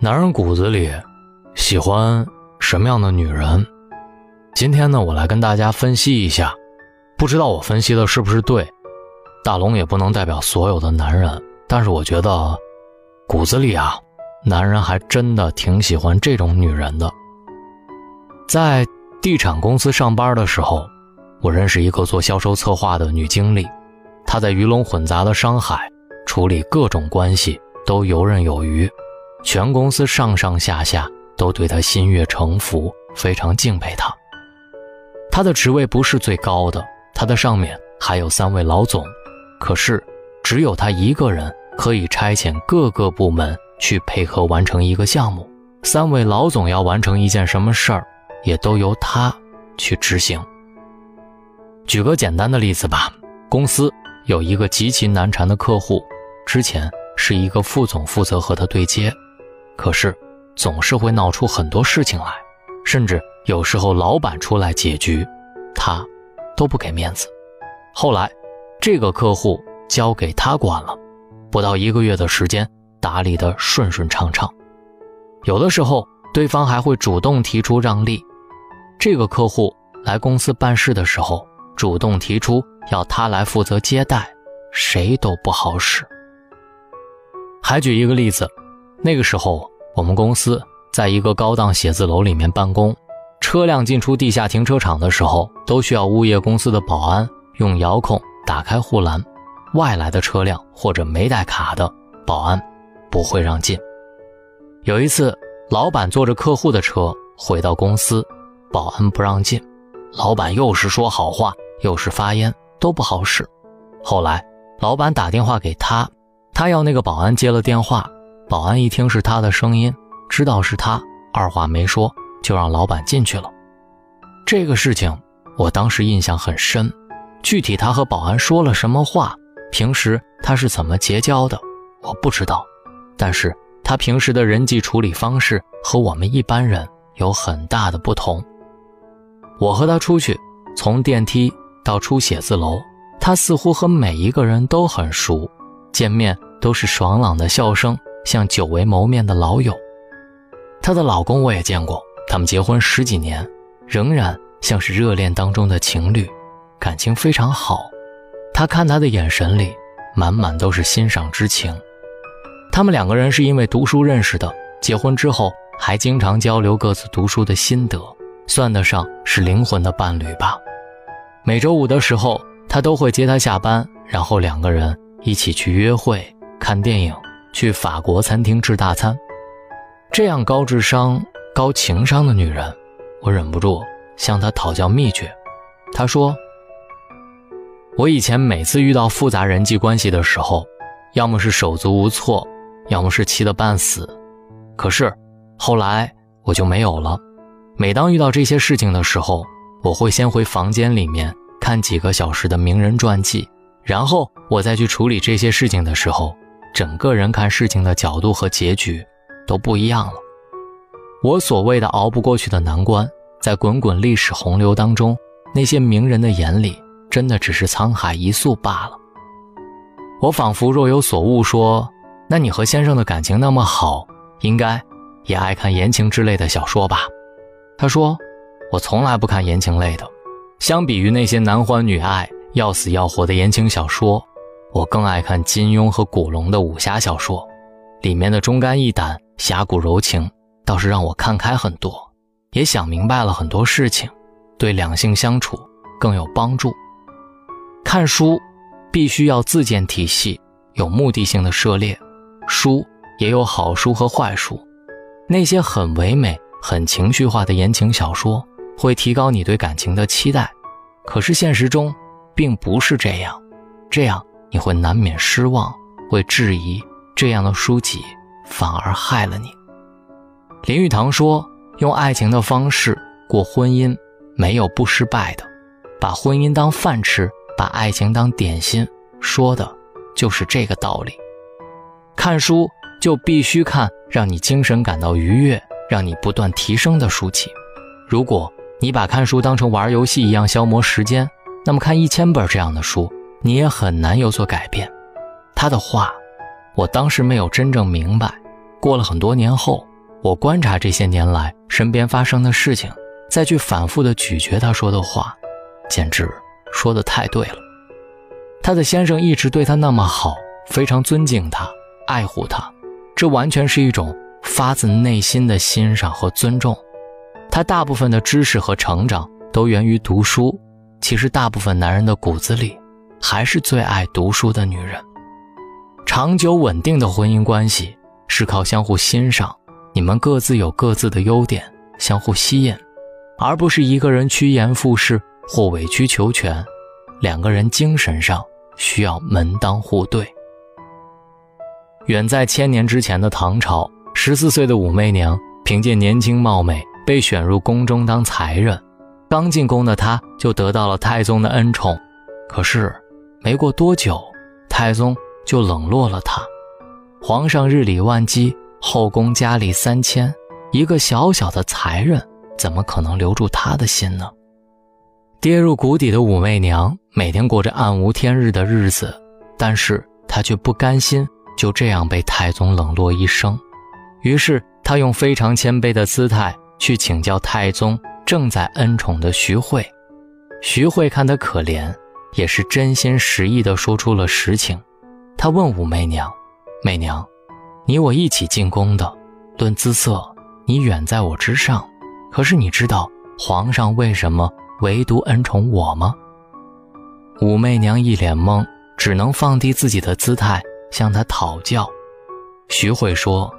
男人骨子里喜欢什么样的女人？今天呢，我来跟大家分析一下。不知道我分析的是不是对？大龙也不能代表所有的男人，但是我觉得骨子里啊，男人还真的挺喜欢这种女人的。在地产公司上班的时候，我认识一个做销售策划的女经理，她在鱼龙混杂的商海处理各种关系都游刃有余。全公司上上下下都对他心悦诚服，非常敬佩他。他的职位不是最高的，他的上面还有三位老总，可是只有他一个人可以差遣各个部门去配合完成一个项目。三位老总要完成一件什么事儿，也都由他去执行。举个简单的例子吧，公司有一个极其难缠的客户，之前是一个副总负责和他对接。可是，总是会闹出很多事情来，甚至有时候老板出来解决，他都不给面子。后来，这个客户交给他管了，不到一个月的时间，打理得顺顺畅畅。有的时候，对方还会主动提出让利。这个客户来公司办事的时候，主动提出要他来负责接待，谁都不好使。还举一个例子。那个时候，我们公司在一个高档写字楼里面办公，车辆进出地下停车场的时候，都需要物业公司的保安用遥控打开护栏，外来的车辆或者没带卡的，保安不会让进。有一次，老板坐着客户的车回到公司，保安不让进，老板又是说好话，又是发烟，都不好使。后来，老板打电话给他，他要那个保安接了电话。保安一听是他的声音，知道是他，二话没说就让老板进去了。这个事情我当时印象很深，具体他和保安说了什么话，平时他是怎么结交的，我不知道。但是他平时的人际处理方式和我们一般人有很大的不同。我和他出去，从电梯到出写字楼，他似乎和每一个人都很熟，见面都是爽朗的笑声。像久未谋面的老友，她的老公我也见过，他们结婚十几年，仍然像是热恋当中的情侣，感情非常好。他看她的眼神里满满都是欣赏之情。他们两个人是因为读书认识的，结婚之后还经常交流各自读书的心得，算得上是灵魂的伴侣吧。每周五的时候，他都会接她下班，然后两个人一起去约会、看电影。去法国餐厅吃大餐，这样高智商、高情商的女人，我忍不住向她讨教秘诀。她说：“我以前每次遇到复杂人际关系的时候，要么是手足无措，要么是气得半死。可是后来我就没有了。每当遇到这些事情的时候，我会先回房间里面看几个小时的名人传记，然后我再去处理这些事情的时候。”整个人看事情的角度和结局都不一样了。我所谓的熬不过去的难关，在滚滚历史洪流当中，那些名人的眼里，真的只是沧海一粟罢了。我仿佛若有所悟，说：“那你和先生的感情那么好，应该也爱看言情之类的小说吧？”他说：“我从来不看言情类的，相比于那些男欢女爱、要死要活的言情小说。”我更爱看金庸和古龙的武侠小说，里面的忠肝义胆、侠骨柔情，倒是让我看开很多，也想明白了很多事情，对两性相处更有帮助。看书必须要自建体系，有目的性的涉猎。书也有好书和坏书，那些很唯美、很情绪化的言情小说会提高你对感情的期待，可是现实中并不是这样，这样。你会难免失望，会质疑这样的书籍反而害了你。林语堂说：“用爱情的方式过婚姻，没有不失败的。把婚姻当饭吃，把爱情当点心，说的就是这个道理。看书就必须看让你精神感到愉悦、让你不断提升的书籍。如果你把看书当成玩游戏一样消磨时间，那么看一千本这样的书。”你也很难有所改变。他的话，我当时没有真正明白。过了很多年后，我观察这些年来身边发生的事情，再去反复的咀嚼他说的话，简直说的太对了。他的先生一直对他那么好，非常尊敬他，爱护他，这完全是一种发自内心的欣赏和尊重。他大部分的知识和成长都源于读书，其实大部分男人的骨子里，还是最爱读书的女人。长久稳定的婚姻关系是靠相互欣赏。你们各自有各自的优点，相互吸引，而不是一个人趋炎附势或委曲求全。两个人精神上需要门当户对。远在千年之前的唐朝，十四岁的武媚娘凭借年轻貌美被选入宫中当才人。刚进宫的她就得到了太宗的恩宠，可是没过多久，太宗就冷落了她。皇上日理万机。后宫佳丽三千，一个小小的才人怎么可能留住他的心呢？跌入谷底的武媚娘每天过着暗无天日的日子，但是她却不甘心就这样被太宗冷落一生。于是她用非常谦卑的姿态去请教太宗正在恩宠的徐惠。徐惠看她可怜，也是真心实意地说出了实情。她问武媚娘：“媚娘。”你我一起进宫的，论姿色，你远在我之上。可是你知道皇上为什么唯独恩宠我吗？武媚娘一脸懵，只能放低自己的姿态向他讨教。徐慧说：“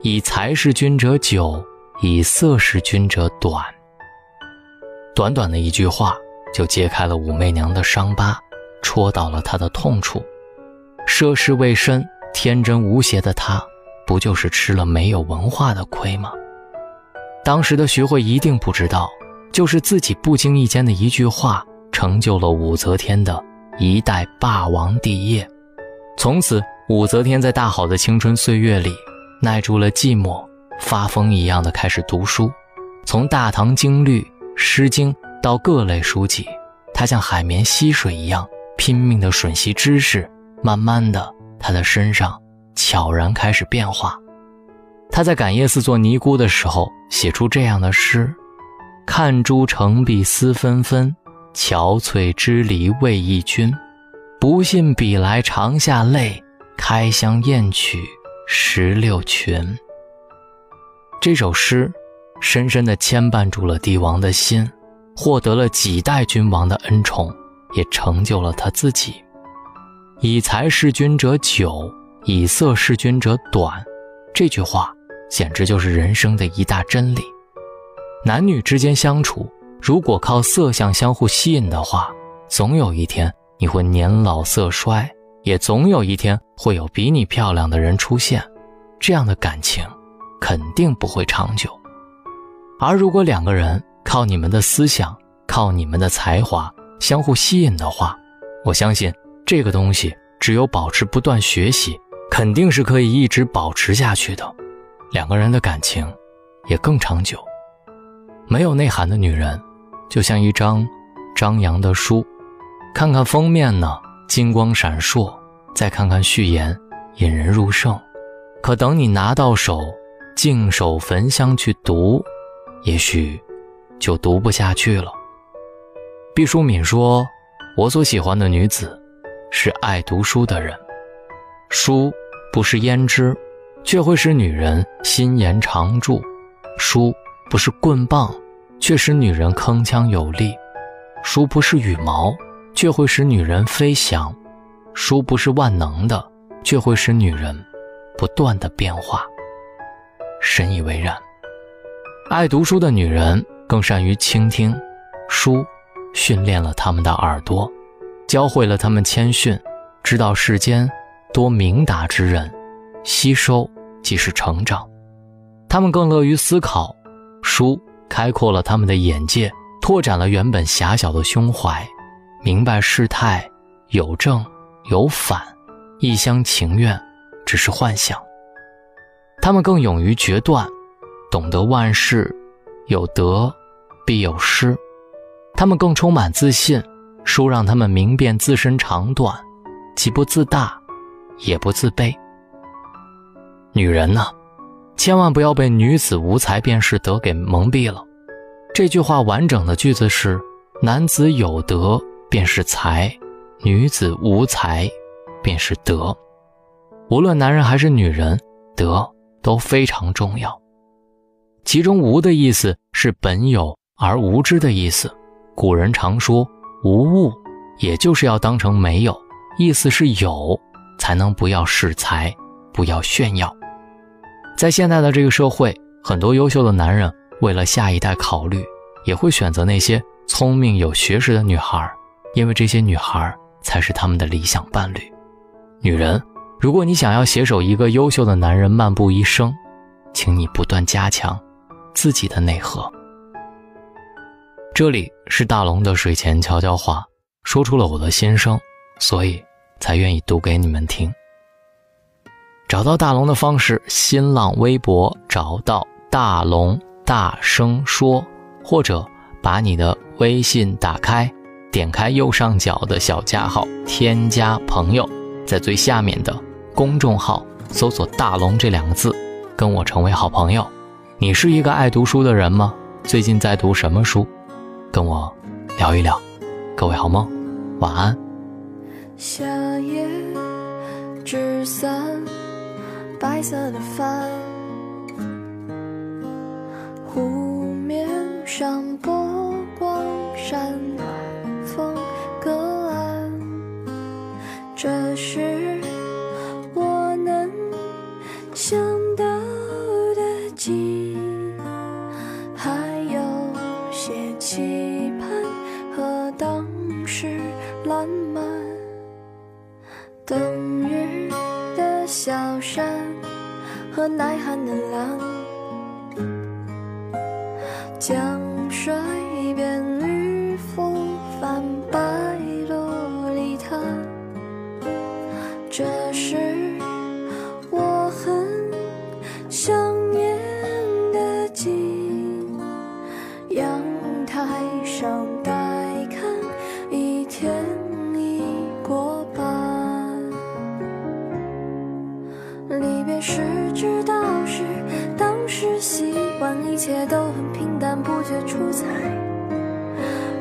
以才识君者久，以色识君者短。”短短的一句话就揭开了武媚娘的伤疤，戳到了她的痛处。涉世未深、天真无邪的她。不就是吃了没有文化的亏吗？当时的徐慧一定不知道，就是自己不经意间的一句话，成就了武则天的一代霸王帝业。从此，武则天在大好的青春岁月里，耐住了寂寞，发疯一样的开始读书，从《大唐经律》《诗经》到各类书籍，他像海绵吸水一样拼命的吮吸知识。慢慢的，他的身上。悄然开始变化。他在感业寺做尼姑的时候，写出这样的诗：“看朱成碧丝纷纷，憔悴支离为忆君。不信比来长下泪，开箱验取石榴裙。”这首诗深深地牵绊住了帝王的心，获得了几代君王的恩宠，也成就了他自己。以才识君者久。以色事君者短，这句话简直就是人生的一大真理。男女之间相处，如果靠色相相互吸引的话，总有一天你会年老色衰，也总有一天会有比你漂亮的人出现，这样的感情肯定不会长久。而如果两个人靠你们的思想、靠你们的才华相互吸引的话，我相信这个东西只有保持不断学习。肯定是可以一直保持下去的，两个人的感情也更长久。没有内涵的女人，就像一张张扬的书，看看封面呢，金光闪烁；再看看序言，引人入胜。可等你拿到手，净手焚香去读，也许就读不下去了。毕淑敏说：“我所喜欢的女子，是爱读书的人，书。”不是胭脂，却会使女人心颜常驻；书不是棍棒，却使女人铿锵有力；书不是羽毛，却会使女人飞翔；书不是万能的，却会使女人不断的变化。深以为然。爱读书的女人更善于倾听，书训练了他们的耳朵，教会了他们谦逊，知道世间。多明达之人，吸收即是成长。他们更乐于思考，书开阔了他们的眼界，拓展了原本狭小的胸怀，明白事态有正有反，一厢情愿只是幻想。他们更勇于决断，懂得万事有得必有失。他们更充满自信，书让他们明辨自身长短，既不自大。也不自卑。女人呢，千万不要被“女子无才便是德”给蒙蔽了。这句话完整的句子是：“男子有德便是才，女子无才便是德。”无论男人还是女人，德都非常重要。其中“无”的意思是本有而无知的意思。古人常说“无物”，也就是要当成没有，意思是有才能不要恃才，不要炫耀。在现在的这个社会，很多优秀的男人为了下一代考虑，也会选择那些聪明有学识的女孩，因为这些女孩才是他们的理想伴侣。女人。如果你想要携手一个优秀的男人漫步一生，请你不断加强自己的内核。这里是大龙的睡前悄悄话，说出了我的心声，所以才愿意读给你们听。找到大龙的方式：新浪微博找到大龙，大声说，或者把你的微信打开，点开右上角的小加号，添加朋友，在最下面的。公众号搜索“大龙”这两个字，跟我成为好朋友。你是一个爱读书的人吗？最近在读什么书？跟我聊一聊。各位好梦，晚安。夏夜纸伞，白色的帆，湖面上波光闪，边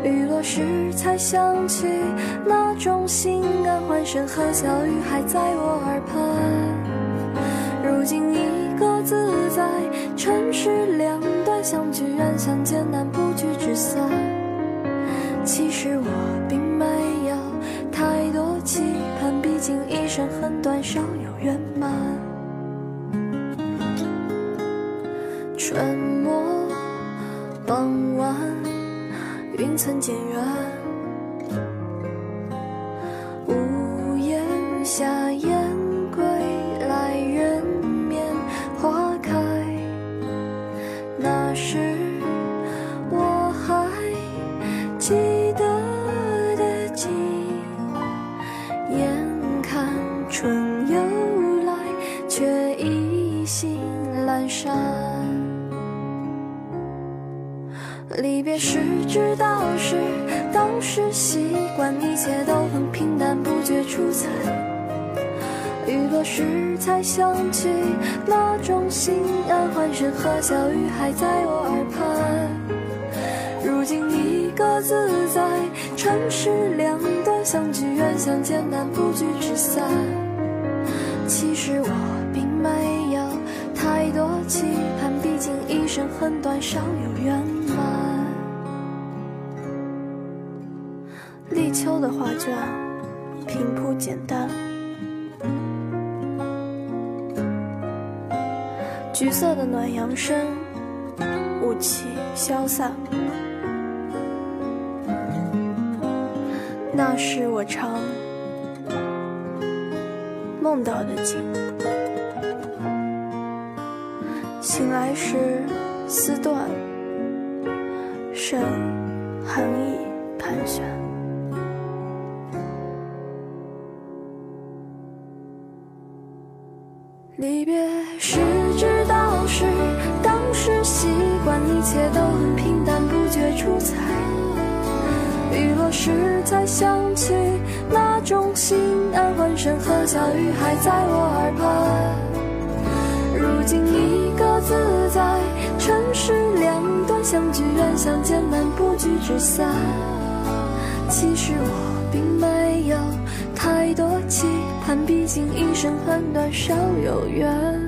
雨落时才想起，那种心安、欢声和笑语还在我耳畔。如今一个自在，城市两端，相聚远相见难，不聚只散。其实我并没有太多期盼，毕竟一生很短，少有圆满。春末。傍晚，云层渐远，离别时知道是当时习惯，一切都很平淡，不觉出彩。雨落时才想起，那种心安，欢声和笑语还在我耳畔。如今一个自在，城市两端，相聚远，相见难，不聚只散。其实我并没有太多期盼，毕竟一生很短，少有圆满。立秋的画卷平铺简单，橘色的暖阳升，雾气消散。那是我常梦到的景，醒来时丝断，剩寒意盘旋。离别时知道是当时习惯，一切都很平淡，不觉出彩。雨落时才想起，那种心安，欢声和笑语还在我耳畔。如今一相见难，不聚只散。其实我并没有太多期盼，毕竟一生很短，少有缘。